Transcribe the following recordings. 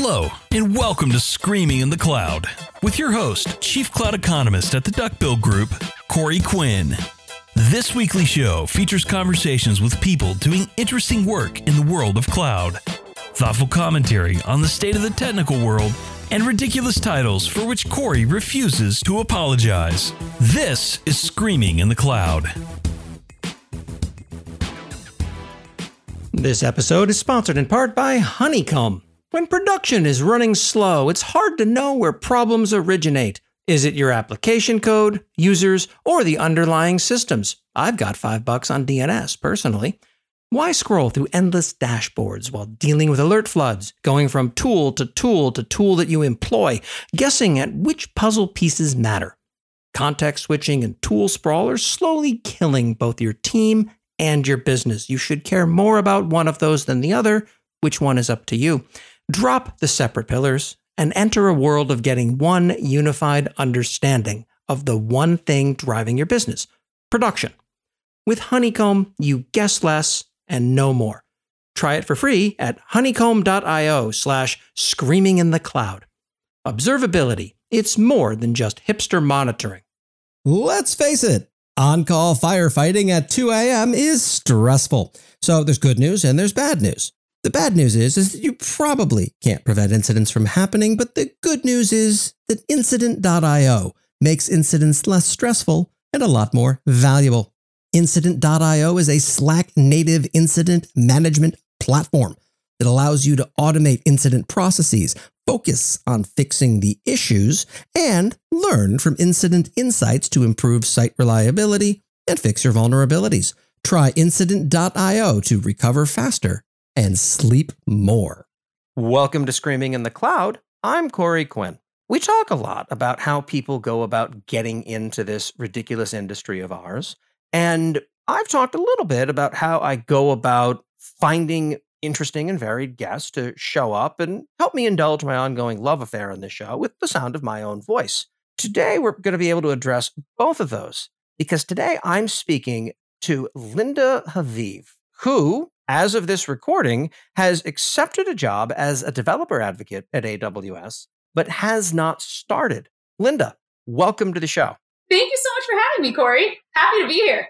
Hello, and welcome to Screaming in the Cloud with your host, Chief Cloud Economist at the Duckbill Group, Corey Quinn. This weekly show features conversations with people doing interesting work in the world of cloud, thoughtful commentary on the state of the technical world, and ridiculous titles for which Corey refuses to apologize. This is Screaming in the Cloud. This episode is sponsored in part by Honeycomb. When production is running slow, it's hard to know where problems originate. Is it your application code, users, or the underlying systems? I've got five bucks on DNS personally. Why scroll through endless dashboards while dealing with alert floods, going from tool to tool to tool that you employ, guessing at which puzzle pieces matter? Context switching and tool sprawl are slowly killing both your team and your business. You should care more about one of those than the other. Which one is up to you? Drop the separate pillars and enter a world of getting one unified understanding of the one thing driving your business production. With Honeycomb, you guess less and know more. Try it for free at honeycomb.io slash screaming in the cloud. Observability, it's more than just hipster monitoring. Let's face it, on call firefighting at 2 a.m. is stressful. So there's good news and there's bad news. The bad news is, is that you probably can't prevent incidents from happening, but the good news is that incident.io makes incidents less stressful and a lot more valuable. Incident.io is a Slack native incident management platform that allows you to automate incident processes, focus on fixing the issues, and learn from incident insights to improve site reliability and fix your vulnerabilities. Try incident.io to recover faster and sleep more. Welcome to Screaming in the Cloud. I'm Corey Quinn. We talk a lot about how people go about getting into this ridiculous industry of ours. And I've talked a little bit about how I go about finding interesting and varied guests to show up and help me indulge my ongoing love affair on this show with the sound of my own voice. Today, we're going to be able to address both of those because today I'm speaking to Linda Haviv, who as of this recording, has accepted a job as a developer advocate at AWS, but has not started. Linda, welcome to the show. Thank you so much for having me, Corey. Happy to be here.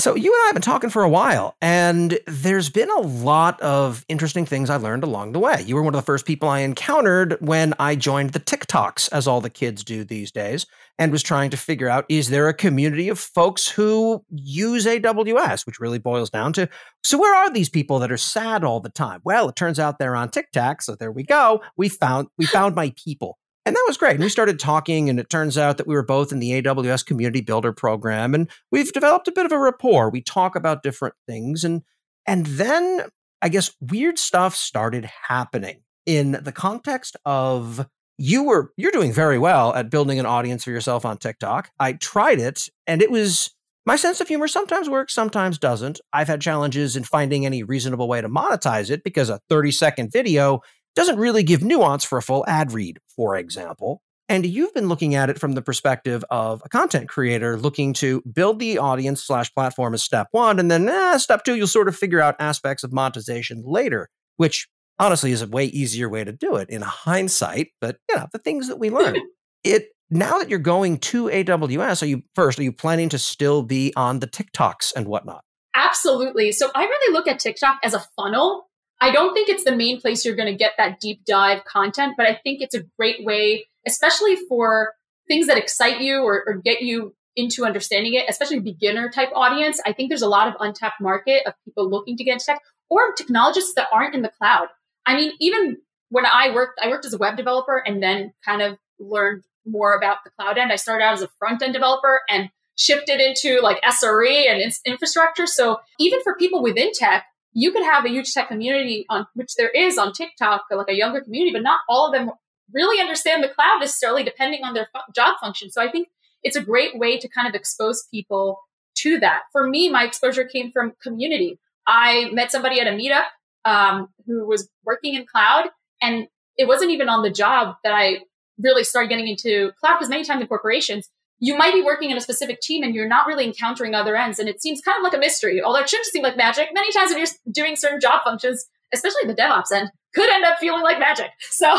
So, you and I have been talking for a while, and there's been a lot of interesting things I learned along the way. You were one of the first people I encountered when I joined the TikToks, as all the kids do these days, and was trying to figure out is there a community of folks who use AWS, which really boils down to so where are these people that are sad all the time? Well, it turns out they're on TikTok, so there we go. We found we found my people. And that was great. And we started talking, and it turns out that we were both in the AWS Community Builder program, and we've developed a bit of a rapport. We talk about different things, and and then I guess weird stuff started happening in the context of you were you're doing very well at building an audience for yourself on TikTok. I tried it, and it was my sense of humor sometimes works, sometimes doesn't. I've had challenges in finding any reasonable way to monetize it because a 30 second video doesn't really give nuance for a full ad read, for example. And you've been looking at it from the perspective of a content creator looking to build the audience slash platform as step one. And then eh, step two, you'll sort of figure out aspects of monetization later, which honestly is a way easier way to do it in hindsight. But you know, the things that we learn. it now that you're going to AWS, are you first, are you planning to still be on the TikToks and whatnot? Absolutely. So I really look at TikTok as a funnel I don't think it's the main place you're going to get that deep dive content, but I think it's a great way, especially for things that excite you or, or get you into understanding it, especially beginner type audience. I think there's a lot of untapped market of people looking to get into tech or technologists that aren't in the cloud. I mean, even when I worked, I worked as a web developer and then kind of learned more about the cloud end. I started out as a front end developer and shifted into like SRE and infrastructure. So even for people within tech, you could have a huge tech community on which there is on TikTok, like a younger community, but not all of them really understand the cloud necessarily, depending on their fu- job function. So I think it's a great way to kind of expose people to that. For me, my exposure came from community. I met somebody at a meetup um, who was working in cloud, and it wasn't even on the job that I really started getting into cloud because many times in corporations, you might be working in a specific team and you're not really encountering other ends. And it seems kind of like a mystery, although it shouldn't seem like magic. Many times when you're doing certain job functions, especially the DevOps end, could end up feeling like magic. So,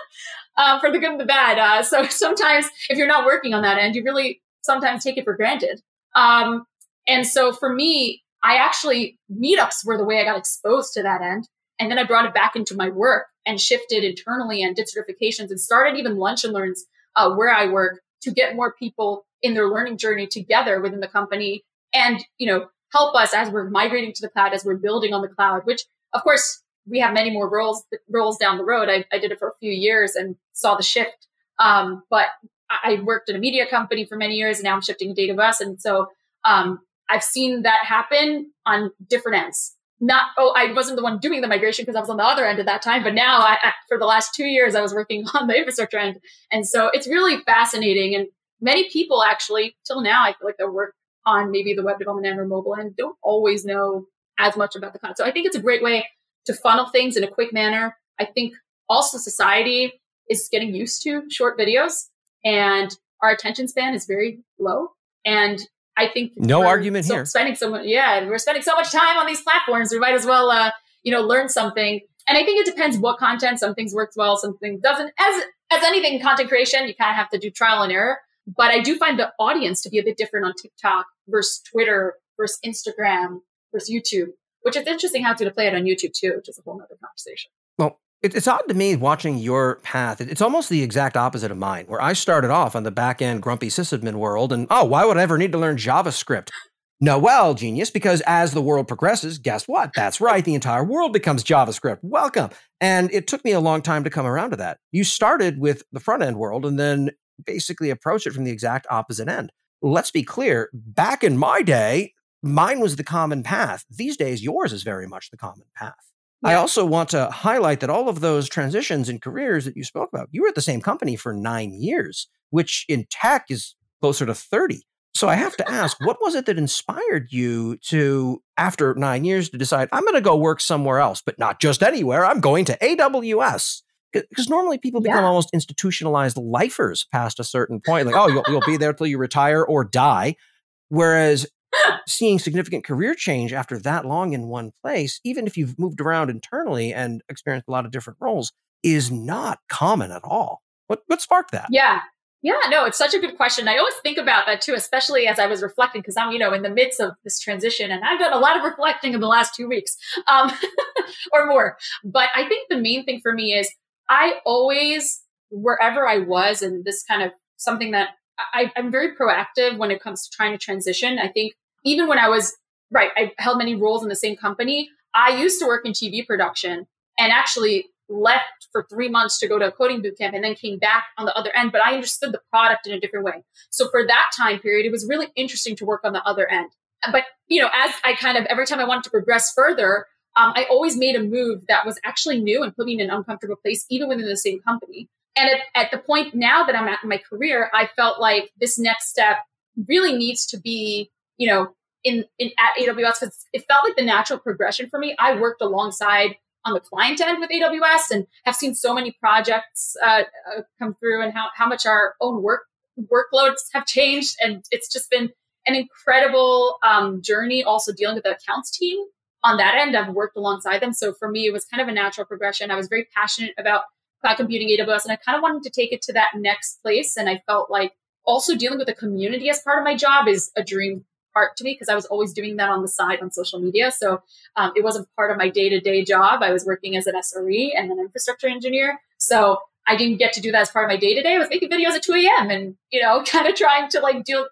um, for the good and the bad. Uh, so sometimes if you're not working on that end, you really sometimes take it for granted. Um, and so for me, I actually meetups were the way I got exposed to that end. And then I brought it back into my work and shifted internally and did certifications and started even lunch and learns uh, where I work to get more people in their learning journey together within the company and, you know, help us as we're migrating to the cloud, as we're building on the cloud, which of course we have many more roles, roles down the road. I, I did it for a few years and saw the shift. Um, but I worked in a media company for many years and now I'm shifting to AWS. And so, um, I've seen that happen on different ends. Not, oh, I wasn't the one doing the migration because I was on the other end at that time, but now I, I, for the last two years, I was working on the infrastructure end. And so it's really fascinating. And many people actually, till now, I feel like they work on maybe the web development end or mobile end don't always know as much about the cloud. So I think it's a great way to funnel things in a quick manner. I think also society is getting used to short videos and our attention span is very low. And I think no argument so here. Spending so much, yeah, we're spending so much time on these platforms. We might as well, uh, you know, learn something. And I think it depends what content. Some things works well, some things doesn't. As as anything content creation, you kind of have to do trial and error. But I do find the audience to be a bit different on TikTok versus Twitter versus Instagram versus YouTube, which is interesting how to play it on YouTube too, which is a whole other conversation. Well, it's odd to me watching your path. It's almost the exact opposite of mine, where I started off on the back end grumpy sysadmin world, and oh, why would I ever need to learn JavaScript? No, well, genius, because as the world progresses, guess what? That's right, the entire world becomes JavaScript. Welcome. And it took me a long time to come around to that. You started with the front end world and then basically approach it from the exact opposite end. Let's be clear, back in my day, mine was the common path. These days, yours is very much the common path. I also want to highlight that all of those transitions in careers that you spoke about, you were at the same company for nine years, which in tech is closer to 30. So I have to ask, what was it that inspired you to, after nine years, to decide, I'm going to go work somewhere else, but not just anywhere, I'm going to AWS? Because normally people become yeah. almost institutionalized lifers past a certain point, like, oh, you'll, you'll be there till you retire or die. Whereas seeing significant career change after that long in one place, even if you've moved around internally and experienced a lot of different roles, is not common at all. What what sparked that? Yeah. Yeah, no, it's such a good question. I always think about that too, especially as I was reflecting, because I'm, you know, in the midst of this transition and I've done a lot of reflecting in the last two weeks um, or more. But I think the main thing for me is I always, wherever I was, and this kind of something that I, I'm very proactive when it comes to trying to transition. I think even when I was right, I held many roles in the same company. I used to work in TV production and actually left for three months to go to a coding bootcamp and then came back on the other end, but I understood the product in a different way. So for that time period, it was really interesting to work on the other end. But, you know, as I kind of, every time I wanted to progress further, um, I always made a move that was actually new and put me in an uncomfortable place, even within the same company. And at, at the point now that I'm at in my career, I felt like this next step really needs to be, you know, in, in at AWS because it felt like the natural progression for me. I worked alongside on the client end with AWS and have seen so many projects uh, uh, come through and how, how much our own work workloads have changed. And it's just been an incredible um, journey also dealing with the accounts team. On that end, I've worked alongside them. So for me, it was kind of a natural progression. I was very passionate about cloud computing AWS and I kind of wanted to take it to that next place. And I felt like also dealing with the community as part of my job is a dream part to me because I was always doing that on the side on social media. So um, it wasn't part of my day to day job. I was working as an SRE and an infrastructure engineer. So I didn't get to do that as part of my day to day. I was making videos at 2 a.m. and, you know, kind of trying to like deal,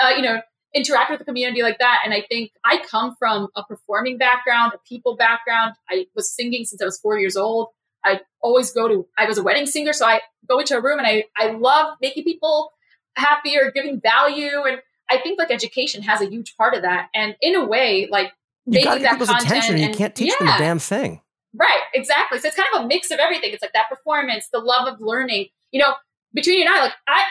uh, you know, interact with the community like that. And I think I come from a performing background, a people background. I was singing since I was four years old. I always go to, I was a wedding singer. So I go into a room and I, I love making people happy or giving value. And I think like education has a huge part of that. And in a way, like you making that people's attention, and, you can't teach yeah, them a damn thing. Right, exactly. So it's kind of a mix of everything. It's like that performance, the love of learning. You know, between you and I, like I,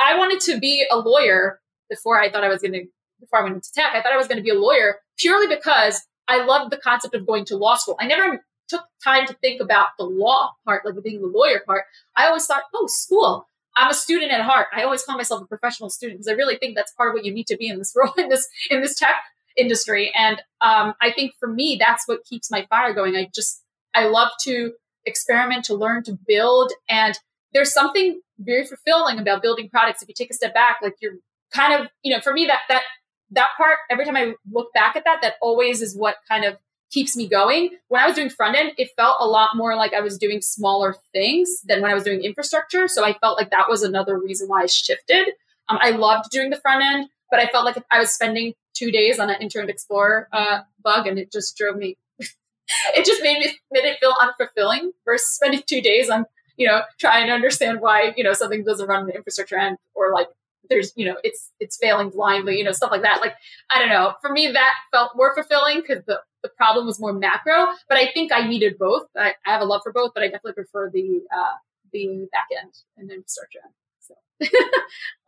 I wanted to be a lawyer before I thought I was going to. Before I went into tech, I thought I was going to be a lawyer purely because I loved the concept of going to law school. I never took time to think about the law part, like being the lawyer part. I always thought, oh, school. I'm a student at heart. I always call myself a professional student because I really think that's part of what you need to be in this role in this in this tech industry. And um, I think for me, that's what keeps my fire going. I just I love to experiment, to learn, to build. And there's something very fulfilling about building products. If you take a step back, like you're kind of, you know, for me, that, that, that part, every time I look back at that, that always is what kind of keeps me going. When I was doing front end, it felt a lot more like I was doing smaller things than when I was doing infrastructure. So I felt like that was another reason why I shifted. Um, I loved doing the front end, but I felt like if I was spending two days on an Internet Explorer uh, bug, and it just drove me. it just made me made it feel unfulfilling versus spending two days on you know trying to understand why you know something doesn't run in the infrastructure end or like there's you know it's it's failing blindly you know stuff like that. Like i don't know. For me that felt more fulfilling because the the problem was more macro but i think i needed both. I, I have a love for both but i definitely prefer the uh the back end and then infrastructure end So.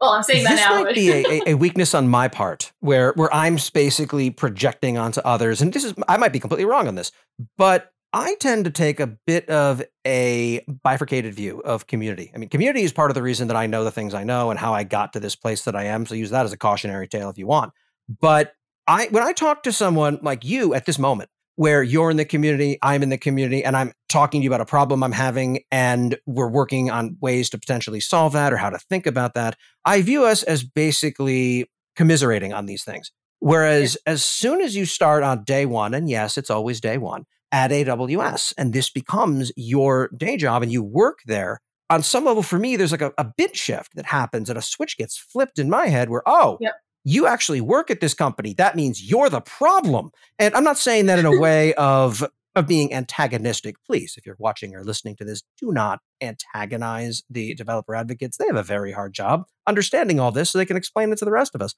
Well, I'm saying that this now. might be a, a, weakness on my part, where where I'm basically projecting onto others, and this is I might be completely wrong on this, but I tend to take a bit of a bifurcated view of community. I mean, community is part of the reason that I know the things I know and how I got to this place that I am. So use that as a cautionary tale if you want. But I when I talk to someone like you at this moment, where you're in the community, I'm in the community, and I'm talking to you about a problem I'm having, and we're working on ways to potentially solve that or how to think about that. I view us as basically commiserating on these things. Whereas yeah. as soon as you start on day one, and yes, it's always day one at AWS, and this becomes your day job and you work there, on some level for me, there's like a, a bit shift that happens and a switch gets flipped in my head where, oh, yep you actually work at this company. That means you're the problem. And I'm not saying that in a way of of being antagonistic. Please, if you're watching or listening to this, do not antagonize the developer advocates. They have a very hard job understanding all this so they can explain it to the rest of us.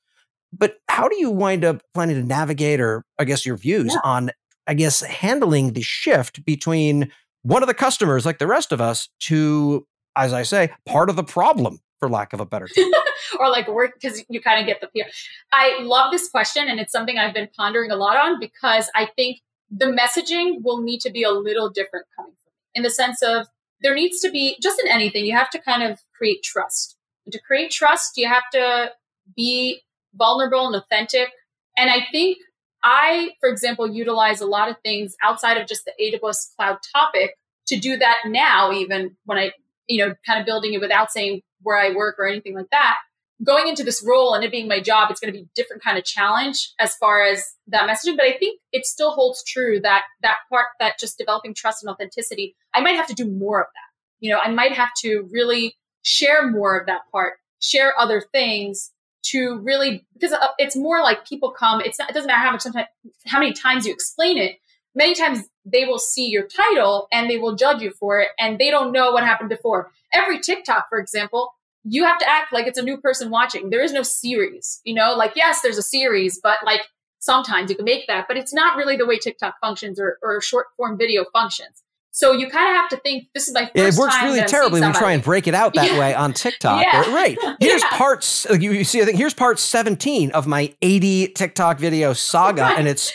But how do you wind up planning to navigate, or I guess your views yeah. on, I guess, handling the shift between one of the customers, like the rest of us, to, as I say, part of the problem for lack of a better term. or like work because you kind of get the fear. I love this question and it's something I've been pondering a lot on because I think the messaging will need to be a little different coming from in the sense of there needs to be just in anything, you have to kind of create trust. And to create trust, you have to be vulnerable and authentic. And I think I, for example, utilize a lot of things outside of just the AWS cloud topic to do that now, even when I, you know, kind of building it without saying where I work or anything like that. Going into this role and it being my job, it's going to be a different kind of challenge as far as that messaging. But I think it still holds true that that part, that just developing trust and authenticity, I might have to do more of that. You know, I might have to really share more of that part, share other things to really because uh, it's more like people come. It's not. It doesn't matter how much sometimes how many times you explain it. Many times they will see your title and they will judge you for it, and they don't know what happened before every TikTok, for example, you have to act like it's a new person watching. There is no series, you know, like, yes, there's a series, but like sometimes you can make that, but it's not really the way TikTok functions or, or short form video functions. So you kind of have to think this is my first It works really terribly when you try and break it out that yeah. way on TikTok. Yeah. Right. Here's yeah. parts you, you see I think here's part 17 of my 80 TikTok video saga and it's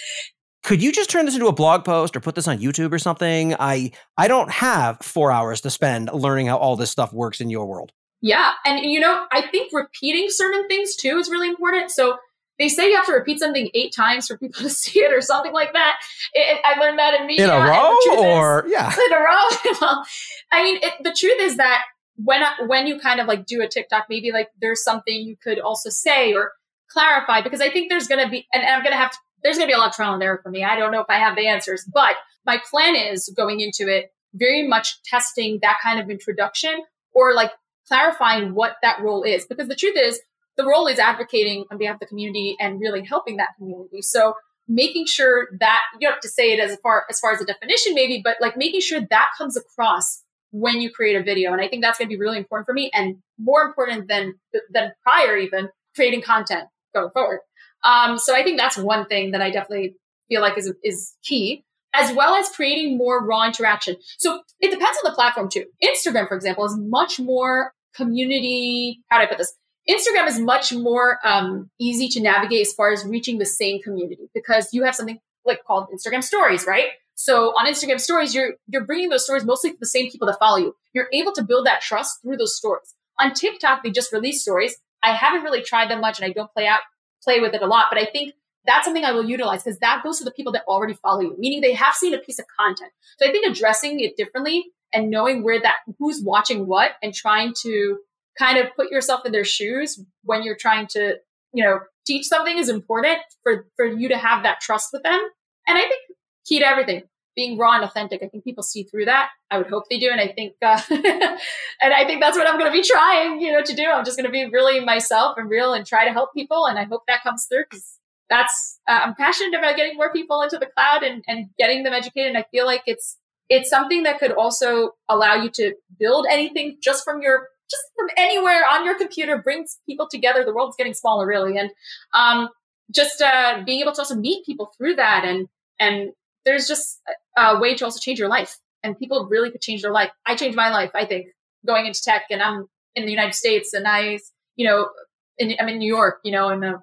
could you just turn this into a blog post or put this on YouTube or something? I I don't have 4 hours to spend learning how all this stuff works in your world. Yeah, and you know, I think repeating certain things too is really important. So they say you have to repeat something eight times for people to see it or something like that. It, I learned that in media. In a row, or is, yeah, in a row. well, I mean, it, the truth is that when when you kind of like do a TikTok, maybe like there's something you could also say or clarify because I think there's going to be, and, and I'm going to have to there's going to be a lot of trial and error for me. I don't know if I have the answers, but my plan is going into it very much testing that kind of introduction or like clarifying what that role is. Because the truth is, the role is advocating on behalf of the community and really helping that community. So making sure that you have to say it as far as far as a definition, maybe, but like making sure that comes across when you create a video. And I think that's going to be really important for me and more important than than prior even creating content going forward. Um, so I think that's one thing that I definitely feel like is, is key, as well as creating more raw interaction. So it depends on the platform too. Instagram, for example, is much more community. How do I put this? Instagram is much more um, easy to navigate as far as reaching the same community because you have something like called Instagram Stories, right? So on Instagram Stories, you're you're bringing those stories mostly to the same people that follow you. You're able to build that trust through those stories. On TikTok, they just released stories. I haven't really tried them much, and I don't play out play with it a lot. But I think that's something I will utilize because that goes to the people that already follow you, meaning they have seen a piece of content. So I think addressing it differently and knowing where that who's watching what and trying to kind of put yourself in their shoes when you're trying to, you know, teach something is important for for you to have that trust with them. And I think key to everything, being raw and authentic. I think people see through that. I would hope they do, and I think, uh, and I think that's what I'm going to be trying, you know, to do. I'm just going to be really myself and real and try to help people, and I hope that comes through because that's uh, I'm passionate about getting more people into the cloud and and getting them educated. And I feel like it's it's something that could also allow you to build anything just from your just from anywhere on your computer brings people together. The world's getting smaller really. And um, just uh, being able to also meet people through that and and there's just a way to also change your life. And people really could change their life. I changed my life i think going into tech and i'm in the united states and i you know in, i'm in new york you know and uh,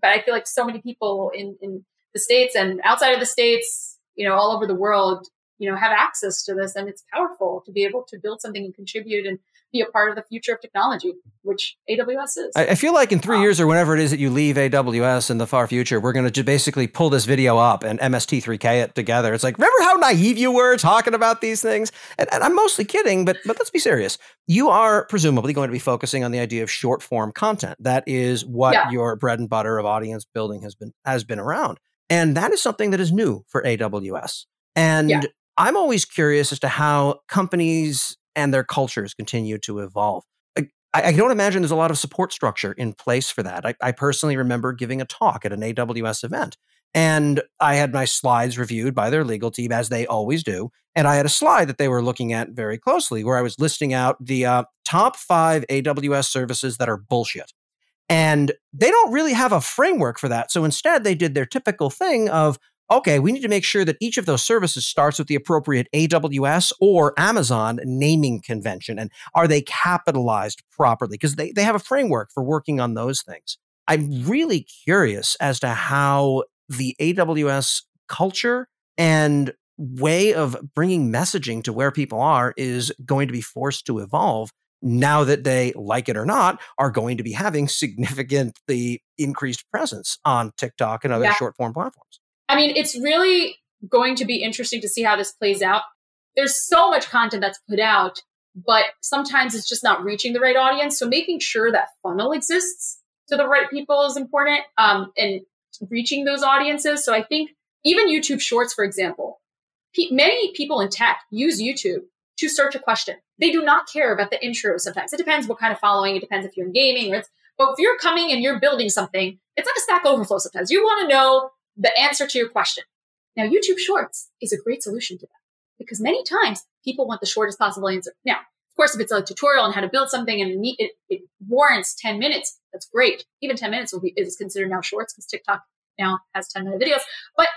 but i feel like so many people in in the states and outside of the states you know all over the world you know have access to this and it's powerful to be able to build something and contribute and be a part of the future of technology which aws is. I, I feel like in three um, years or whenever it is that you leave aws in the far future we're going to basically pull this video up and mst3k it together. It's like remember how naive you were talking about these things? And, and i'm mostly kidding but but let's be serious. You are presumably going to be focusing on the idea of short form content. That is what yeah. your bread and butter of audience building has been has been around. And that is something that is new for aws and yeah. I'm always curious as to how companies and their cultures continue to evolve. I, I don't imagine there's a lot of support structure in place for that. I, I personally remember giving a talk at an AWS event, and I had my slides reviewed by their legal team, as they always do. And I had a slide that they were looking at very closely where I was listing out the uh, top five AWS services that are bullshit. And they don't really have a framework for that. So instead, they did their typical thing of, okay, we need to make sure that each of those services starts with the appropriate AWS or Amazon naming convention. And are they capitalized properly? Because they, they have a framework for working on those things. I'm really curious as to how the AWS culture and way of bringing messaging to where people are is going to be forced to evolve now that they, like it or not, are going to be having significantly increased presence on TikTok and other yeah. short form platforms. I mean, it's really going to be interesting to see how this plays out. There's so much content that's put out, but sometimes it's just not reaching the right audience. So making sure that funnel exists to the right people is important um, and reaching those audiences. So I think even YouTube Shorts, for example, pe- many people in tech use YouTube to search a question. They do not care about the intro sometimes. It depends what kind of following. It depends if you're in gaming or it's, but if you're coming and you're building something, it's like a Stack Overflow sometimes. You want to know the answer to your question. Now, YouTube Shorts is a great solution to that because many times people want the shortest possible answer. Now, of course, if it's a tutorial on how to build something and it, it warrants 10 minutes, that's great. Even 10 minutes will be, is considered now shorts because TikTok now has 10 minute videos. But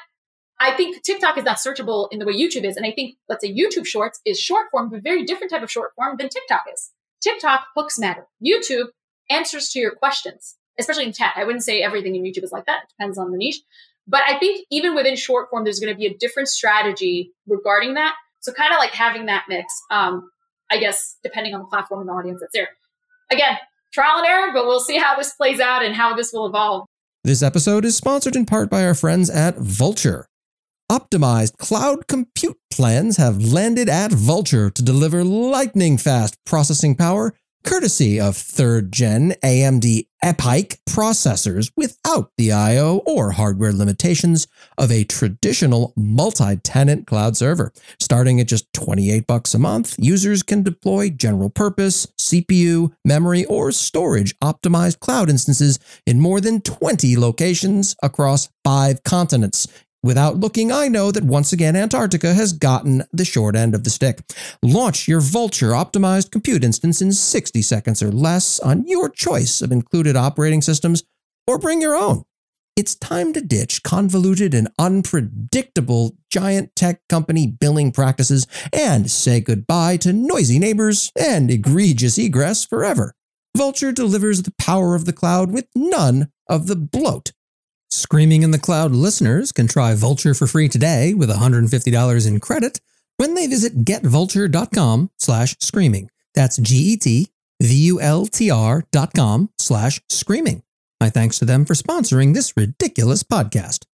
I think TikTok is not searchable in the way YouTube is. And I think, let's say YouTube Shorts is short form, but very different type of short form than TikTok is. TikTok hooks matter. YouTube answers to your questions, especially in tech. I wouldn't say everything in YouTube is like that. It depends on the niche. But I think even within short form, there's going to be a different strategy regarding that. So kind of like having that mix, um, I guess, depending on the platform and the audience that's there. Again, trial and error, but we'll see how this plays out and how this will evolve. This episode is sponsored in part by our friends at Vultr. Optimized cloud compute plans have landed at Vultr to deliver lightning fast processing power courtesy of third gen AMD EPYC processors without the I/O or hardware limitations of a traditional multi-tenant cloud server. Starting at just 28 bucks a month, users can deploy general purpose, CPU, memory, or storage optimized cloud instances in more than 20 locations across 5 continents, Without looking, I know that once again Antarctica has gotten the short end of the stick. Launch your Vultr optimized compute instance in 60 seconds or less on your choice of included operating systems, or bring your own. It's time to ditch convoluted and unpredictable giant tech company billing practices and say goodbye to noisy neighbors and egregious egress forever. Vultr delivers the power of the cloud with none of the bloat Screaming in the Cloud listeners can try Vultr for free today with $150 in credit when they visit getvultr.com slash screaming. That's G-E-T-V-U-L-T-R dot com slash screaming. My thanks to them for sponsoring this ridiculous podcast.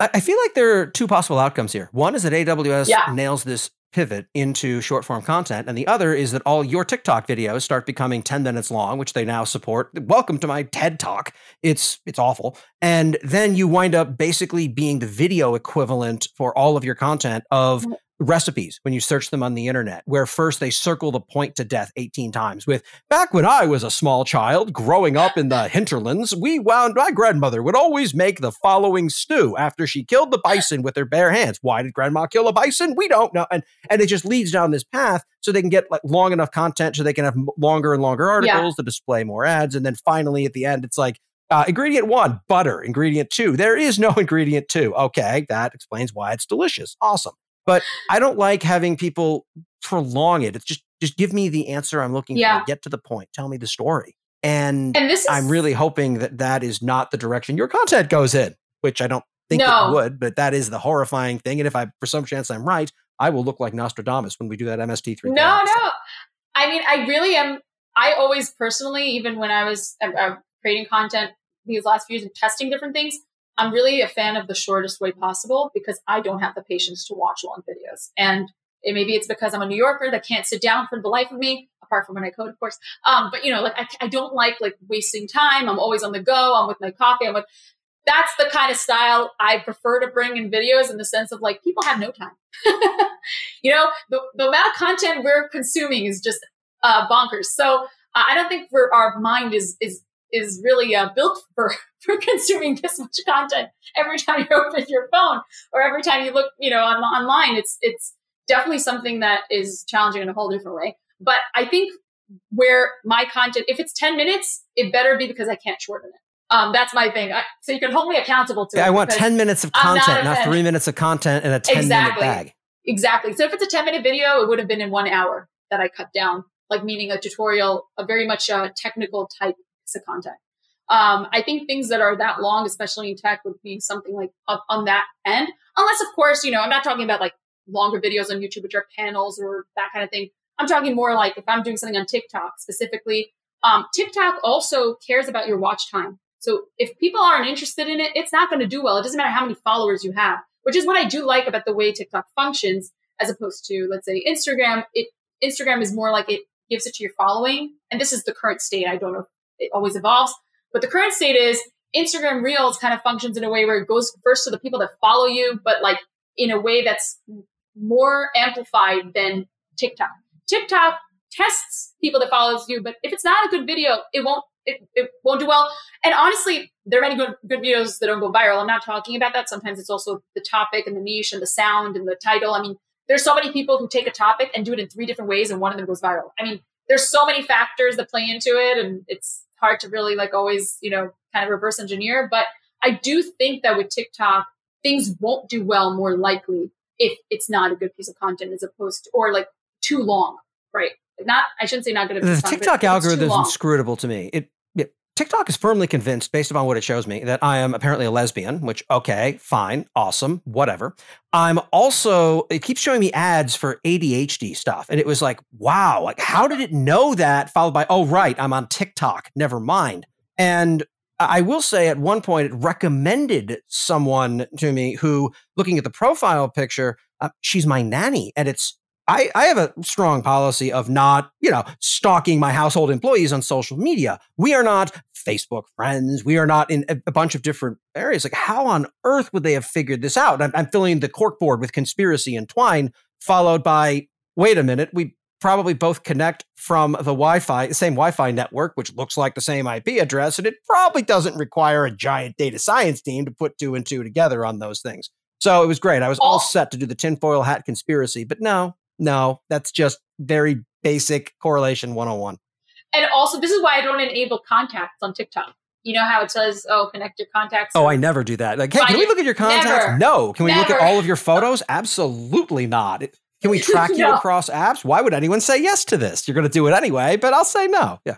I feel like there are two possible outcomes here. One is that AWS Yeah. nails this pivot into short form content, and the other is that all your TikTok videos start becoming 10 minutes long, which they now support. Welcome to my TED Talk. It's it's awful. And then you wind up basically being the video equivalent for all of your content of Mhm. Recipes when you search them on the internet, where first they circle the point to death 18 times with back when I was a small child growing up in the hinterlands, we wound my grandmother would always make the following stew after she killed the bison with her bare hands. Why did grandma kill a bison? We don't know. And and it just leads down this path so they can get like long enough content so they can have longer and longer articles to display more ads. And then finally at the end, it's like uh, ingredient one, butter. Ingredient two, there is no ingredient two. Okay, that explains why it's delicious. Awesome. But I don't like having people prolong it. It's just just give me the answer I'm looking Yeah. for. Get to the point. Tell me the story. And, And this is I'm really hoping that that is not the direction your content goes in, which I don't think No. it would. But that is the horrifying thing. And if I, for some chance, I'm right, I will look like Nostradamus when we do that MST3. No, no. I mean, I really am. I always personally, even when I was uh, uh, creating content these last few years and testing different things, I'm really a fan of the shortest way possible because I don't have the patience to watch long videos. And it, maybe it's because I'm a New Yorker that can't sit down for the life of me, apart from when I code, of course. Um, but you know, like I, I don't like like wasting time. I'm always on the go. I'm with my coffee. I'm with. That's the kind of style I prefer to bring in videos in the sense of like people have no time. you know, the, the amount of content we're consuming is just uh, bonkers. So I don't think our mind is is is really uh, built for for consuming this much content every time you open your phone or every time you look, you know, on, online. It's it's definitely something that is challenging in a whole different way. But I think where my content, if it's ten minutes, it better be because I can't shorten it. Um, that's my thing. I, so you can hold me accountable to it. I want 10 minutes of I'm not content, not, three minutes of content in a 10 Exactly. minute bag. Exactly. So if it's a 10 minute video, it would have been in one hour that I cut down, like meaning a tutorial, a very much uh, technical type piece of content. Um, I think things that are that long, especially in tech, would be something like on, on that end. Unless, of course, you know, I'm not talking about like longer videos on YouTube, which are panels or that kind of thing. I'm talking more like if I'm doing something on TikTok specifically. Um, TikTok also cares about your watch time. So if people aren't interested in it, it's not going to do well. It doesn't matter how many followers you have, which is what I do like about the way TikTok functions, as opposed to let's say Instagram. It Instagram is more like it gives it to your following, and this is the current state. I don't know it always evolves, but the current state is Instagram Reels kind of functions in a way where it goes first to the people that follow you, but like in a way that's more amplified than TikTok. TikTok tests people that follows you, but if it's not a good video, it won't it, it won't do well. And honestly, there are many good good videos that don't go viral. I'm not talking about that. Sometimes it's also the topic and the niche and the sound and the title. I mean, there's so many people who take a topic and do it in three different ways, and one of them goes viral. I mean, there's so many factors that play into it, and it's hard to really like always, you know, kind of reverse engineer. But I do think that with TikTok, things won't do well more likely if it's not a good piece of content as opposed to or like too long, right? Not I shouldn't say not good at The piece of content, TikTok but if it's too algorithm is inscrutable to me. It TikTok is firmly convinced, based upon what it shows me, that I am apparently a lesbian. Which okay, fine, awesome, whatever. I'm also. It keeps showing me ads for ADHD stuff, and it was like, wow, like how did it know that? Followed by, oh right, I'm on TikTok. Never mind. And I will say, at one point, it recommended someone to me who, looking at the profile picture, uh, she's my nanny, and it's I, I have a strong policy of not, you know, stalking my household employees on social media. We are not Facebook friends. We are not in a, a bunch of different areas. Like, how on earth would they have figured this out? I'm, I'm filling the corkboard with conspiracy and twine, followed by, wait a minute, we probably both connect from the Wi-Fi, the same Wi-Fi network, which looks like the same IP address, and it probably doesn't require a giant data science team to put two and two together on those things. So it was great. I was all All- set to do the tinfoil hat conspiracy, but no, no, that's just very basic correlation 101. And also, this is why I don't enable contacts on TikTok. You know how it says, "Oh, connect your contacts." Oh, I never do that. Like, hey, can we look at your contacts? never. No. Can we look at all of your photos? Absolutely not. Can we track you No. across apps? Why would anyone say yes to this? You're going to do it anyway, but I'll say no. Yeah.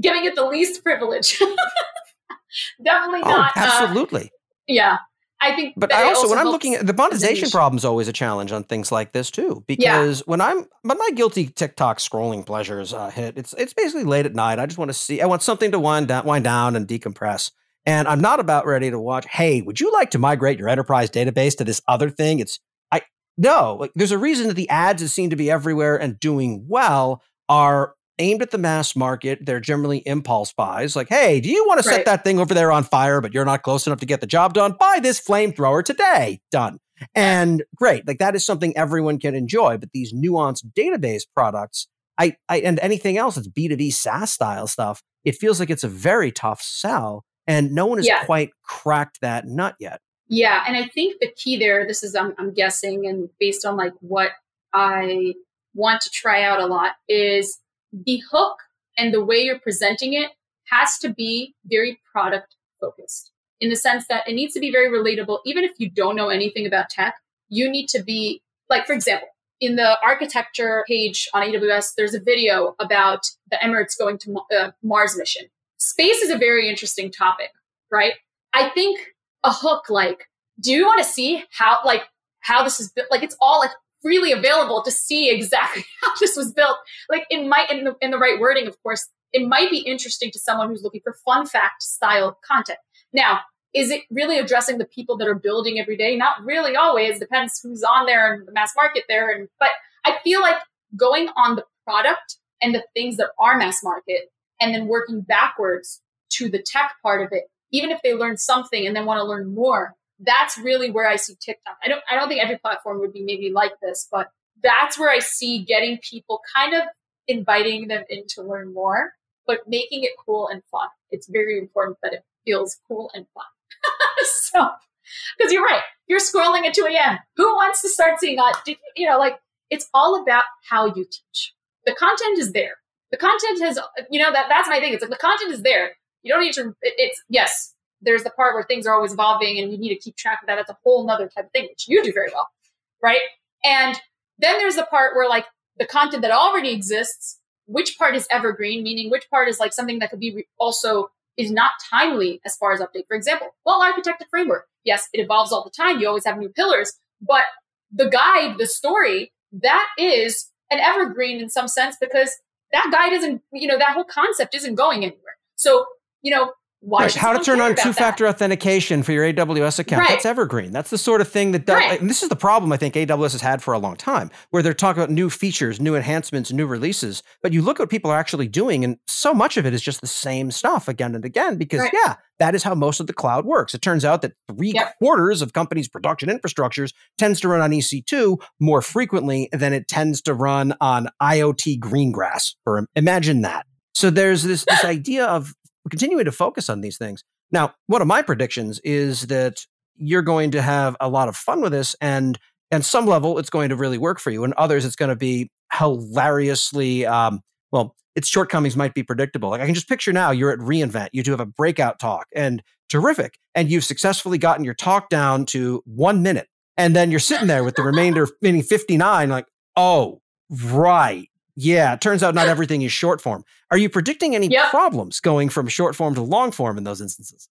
giving it the least privilege. Definitely Oh, not. uh, absolutely. yeah. I think, but I also, also when I'm looking at the monetization problem is always a challenge on things like this too, because yeah. when I'm when my guilty TikTok scrolling pleasures uh, hit, it's it's basically late at night. I just want to see, I want something to wind down, wind down and decompress. And I'm not about ready to watch. Hey, would you like to migrate your enterprise database to this other thing? It's I no, like there's a reason that the ads that seem to be everywhere and doing well are aimed at the mass market. They're generally impulse buys. Like, hey, do you want to set right. that thing over there on fire, but you're not close enough to get the job done? Buy this flamethrower today. Done. And great. Like that is something everyone can enjoy. But these nuanced database products, I, I and anything else that's B2B SaaS style stuff, it feels like it's a very tough sell. And no one has yeah. quite cracked that nut yet. Yeah. And I think the key there, this is I'm, I'm guessing and based on like what I want to try out a lot is the hook and the way you're presenting it has to be very product focused in the sense that it needs to be very relatable. Even if you don't know anything about tech, you need to be like, for example, in the architecture page on AWS, there's a video about the Emirates going to uh, Mars mission. Space is a very interesting topic, right? I think a hook like, do you want to see how like how this is built? Like it's all like freely available to see exactly how this was built. Like it might, in the, in the right wording, of course, it might be interesting to someone who's looking for fun fact style content. Now, is it really addressing the people that are building every day? Not really always. Depends who's on there and the mass market there. And but I feel like going on the product and the things that are mass market and then working backwards to the tech part of it, even if they learn something and then want to learn more, that's really where I see TikTok. I don't I don't think every platform would be maybe like this, but that's where I see getting people kind of inviting them in to learn more, but making it cool and fun. It's very important that it feels cool and fun. so, because you're right, you're scrolling at 2 a.m. Who wants to start seeing that? You know, like it's all about how you teach. The content is there. The content has, you know, that that's my thing. It's like the content is there. You don't need to. It, it's yes, there's the part where things are always evolving and you need to keep track of that. That's a whole nother type of thing, which you do very well. Right. And then there's the part where like the content that already exists, which part is evergreen, meaning which part is like something that could be re- also is not timely as far as update. For example, well architected framework. Yes, it evolves all the time. You always have new pillars, but the guide, the story, that is an evergreen in some sense because that guide isn't, you know, that whole concept isn't going anywhere. So, you know, why right. How to turn on two-factor authentication for your AWS account. Right. That's evergreen. That's the sort of thing that does. Right. And this is the problem I think AWS has had for a long time, where they're talking about new features, new enhancements, new releases. But you look at what people are actually doing, and so much of it is just the same stuff again and again. Because yeah, that is how most of the cloud works. It turns out that three yep. quarters of companies' production infrastructures tends to run on EC2 more frequently than it tends to run on IoT greengrass. Or imagine that. So there's this this idea of we're continuing to focus on these things. Now, one of my predictions is that you're going to have a lot of fun with this and and some level it's going to really work for you and others it's going to be hilariously um, well its shortcomings might be predictable like i can just picture now you're at reinvent you do have a breakout talk and terrific and you've successfully gotten your talk down to one minute and then you're sitting there with the remainder meaning 59 like oh right yeah, it turns out not everything is short form. Are you predicting any yep. problems going from short form to long form in those instances?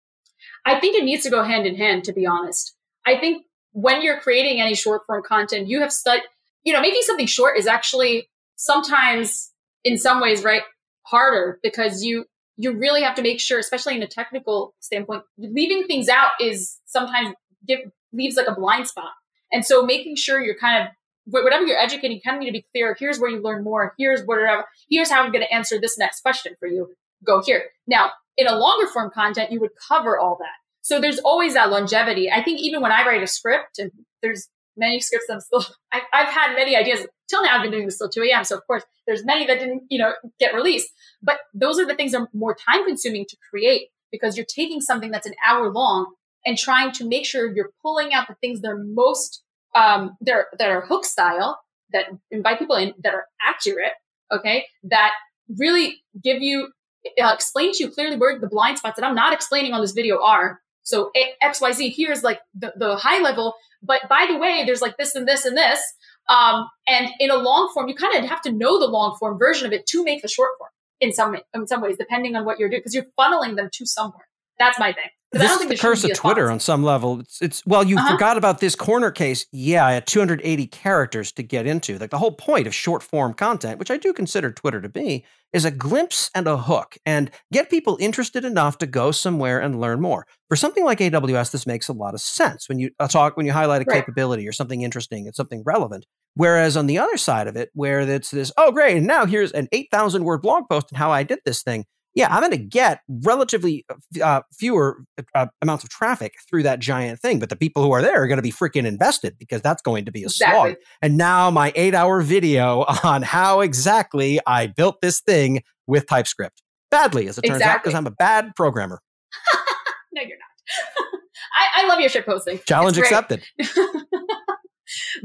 I think it needs to go hand in hand, to be honest. I think when you're creating any short form content, you have studied, you know, making something short is actually sometimes in some ways, right, harder because you, you really have to make sure, especially in a technical standpoint, leaving things out is sometimes give, leaves like a blind spot. And so making sure you're kind of whatever you're educating, you kind of need to be clear. Here's where you learn more. Here's whatever. Here's how I'm going to answer this next question for you. Go here. Now, in a longer form content, you would cover all that. So there's always that longevity. I think even when I write a script, and there's many scripts I'm still, I've, I've had many ideas. Till now, I've been doing this till 2 a.m. So of course, there's many that didn't, you know, get released. But those are the things that are more time consuming to create because you're taking something that's an hour long and trying to make sure you're pulling out the things that are most um, that are, that are hook style that invite people in that are accurate. Okay, that really give you uh, explain to you clearly where the blind spots that I'm not explaining on this video are. So X Y Z here's like the, the high level, but by the way, there's like this and this and this. Um, and in a long form, you kind of have to know the long form version of it to make the short form in some in some ways, depending on what you're doing, because you're funneling them to somewhere. That's my thing. This is the curse of Twitter on some level. It's, it's well, you Uh-huh. forgot about this corner case. Yeah, I had 280 characters to get into. Like the whole point of short form content, which I do consider Twitter to be, is a glimpse and a hook, and get people interested enough to go somewhere and learn more. For something like AWS, this makes a lot of sense when you uh, talk when you highlight a Right. capability or something interesting and something relevant. Whereas on the other side of it, where it's this, oh great, and now here's an 8,000 word blog post and how I did this thing yeah, I'm going to get relatively uh, fewer uh, amounts of traffic through that giant thing, but the people who are there are going to be freaking invested because that's going to be a slog. And now my eight hour video on how exactly I built this thing with TypeScript badly, as it turns out, because I'm a bad programmer. No, you're not. I, I love your shit posting. Challenge accepted.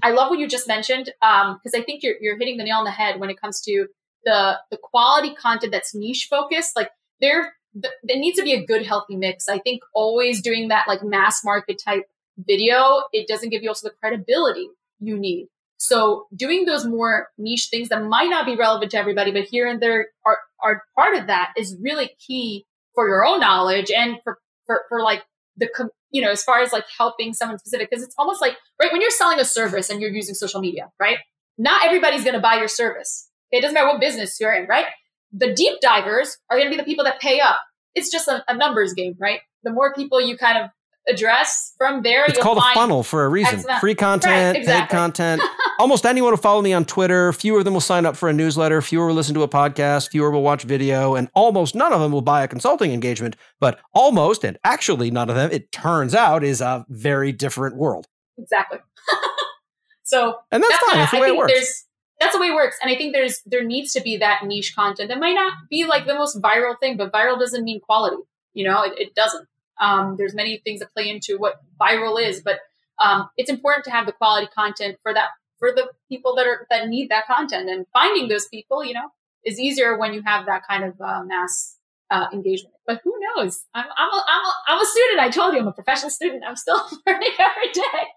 I love what you just mentioned because I think you're you're hitting the nail on the head when it comes to the the quality content that's niche focused. Like there, th- there needs to be a good healthy mix. I think always doing that like mass market type video, it doesn't give you also the credibility you need. So doing those more niche things that might not be relevant to everybody, but here and there are are part of that is really key for your own knowledge and for for, for like the you know as far as like helping someone specific because it's almost like right when you're selling a service and you're using social media right not everybody's going to buy your service it doesn't matter what business you're in right the deep divers are going to be the people that pay up it's just a, a numbers game right the more people you kind of address from there It's you'll called a funnel for a reason. Excellent. Free content, exactly. paid content. Almost anyone will follow me on Twitter. Fewer of them will sign up for a newsletter. Fewer will listen to a podcast. Fewer will watch video. And almost none of them will buy a consulting engagement. But almost, and actually none of them, it turns out, is a very different world. exactly so And that's, fine. kinda- That's the I way it works. There's, that's the way it works, and I think there's there needs to be that niche content that might not be like the most viral thing, but viral doesn't mean quality. You know, it, it doesn't. Um, there's many things that play into what viral is, but um, it's important to have the quality content for that for the people that are that need that content, and finding those people, you know, is easier when you have that kind of uh, mass uh, engagement. But who knows? I'm I'm a, I'm, a, I'm a student. I told you I'm a professional student. I'm still learning every day.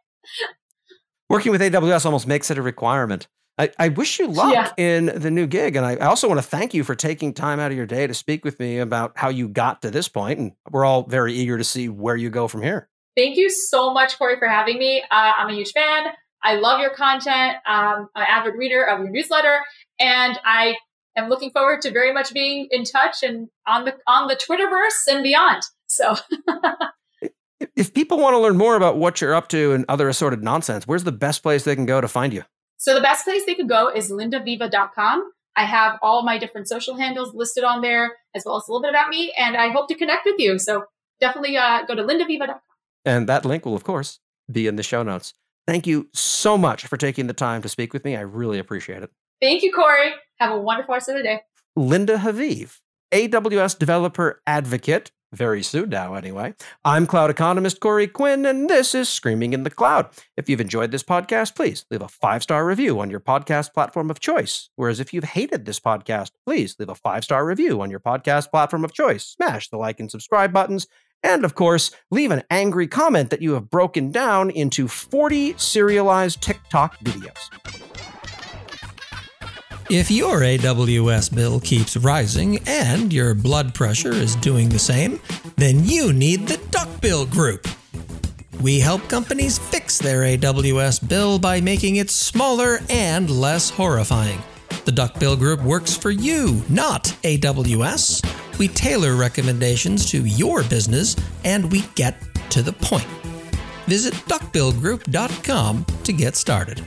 Working with AWS almost makes it a requirement. I, I wish you luck Yeah. in the new gig. And I, I also want to thank you for taking time out of your day to speak with me about how you got to this point. And we're all very eager to see where you go from here. Thank you so much, Corey, for having me. Uh, I'm a huge fan. I love your content. Um, I'm an avid reader of your newsletter, and I am looking forward to very much being in touch and on the on the Twitterverse and beyond. So, If- If people want to learn more about what you're up to and other assorted nonsense, where's the best place they can go to find you? So the best place they could go is lindavivah.com. I have all my different social handles listed on there, as well as a little bit about me, and I hope to connect with you. So definitely uh, go to lindavivah.com. And that link will, of course, be in the show notes. Thank you so much for taking the time to speak with me. I really appreciate it. Thank you, Corey. Have a wonderful rest of the day. Linda Haviv, AWS developer advocate, very soon now anyway. I'm cloud economist Corey Quinn, and this is Screaming in the Cloud. If you've enjoyed this podcast, please leave a five star review on your podcast platform of choice. Whereas if you've hated this podcast, please leave a five star review on your podcast platform of choice. Smash the like and subscribe buttons. And of course, leave an angry comment that you have broken down into 40 serialized TikTok videos. If your AWS bill keeps rising and your blood pressure is doing the same, then you need the Duckbill Group. We help companies fix their AWS bill by making it smaller and less horrifying. The Duckbill Group works for you, not AWS. We tailor recommendations to your business and we get to the point. Visit duckbillgroup.com to get started.